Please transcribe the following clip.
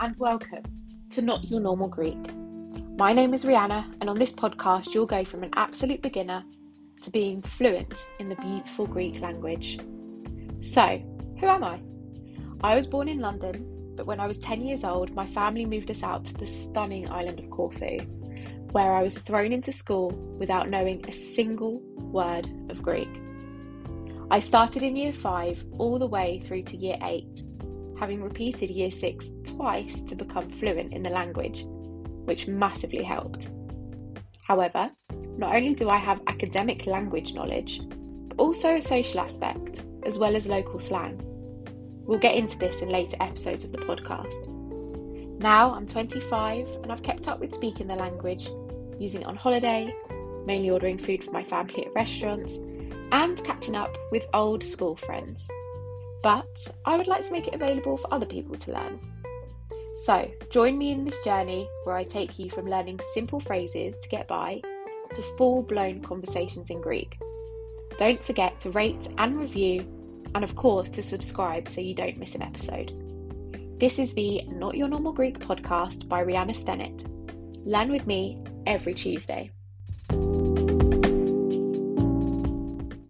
and welcome to Not Your Normal Greek. My name is Rihanna, and on this podcast, you'll go from an absolute beginner to being fluent in the beautiful Greek language. So, who am I? I was born in London, but when I was 10 years old, my family moved us out to the stunning island of Corfu, where I was thrown into school without knowing a single word of Greek. I started in year 5 all the way through to year 8 having repeated year six twice to become fluent in the language, which massively helped. However, not only do I have academic language knowledge, but also a social aspect, as well as local slang. We'll get into this in later episodes of the podcast. Now I'm 25 and I've kept up with speaking the language, using it on holiday, mainly ordering food for my family at restaurants, and catching up with old school friends but I would like to make it available for other people to learn. So, join me in this journey where I take you from learning simple phrases to get by to full blown conversations in Greek. Don't forget to rate and review, and of course, to subscribe so you don't miss an episode. This is the Not Your Normal Greek podcast by Rihanna Stennett. Learn with me every Tuesday.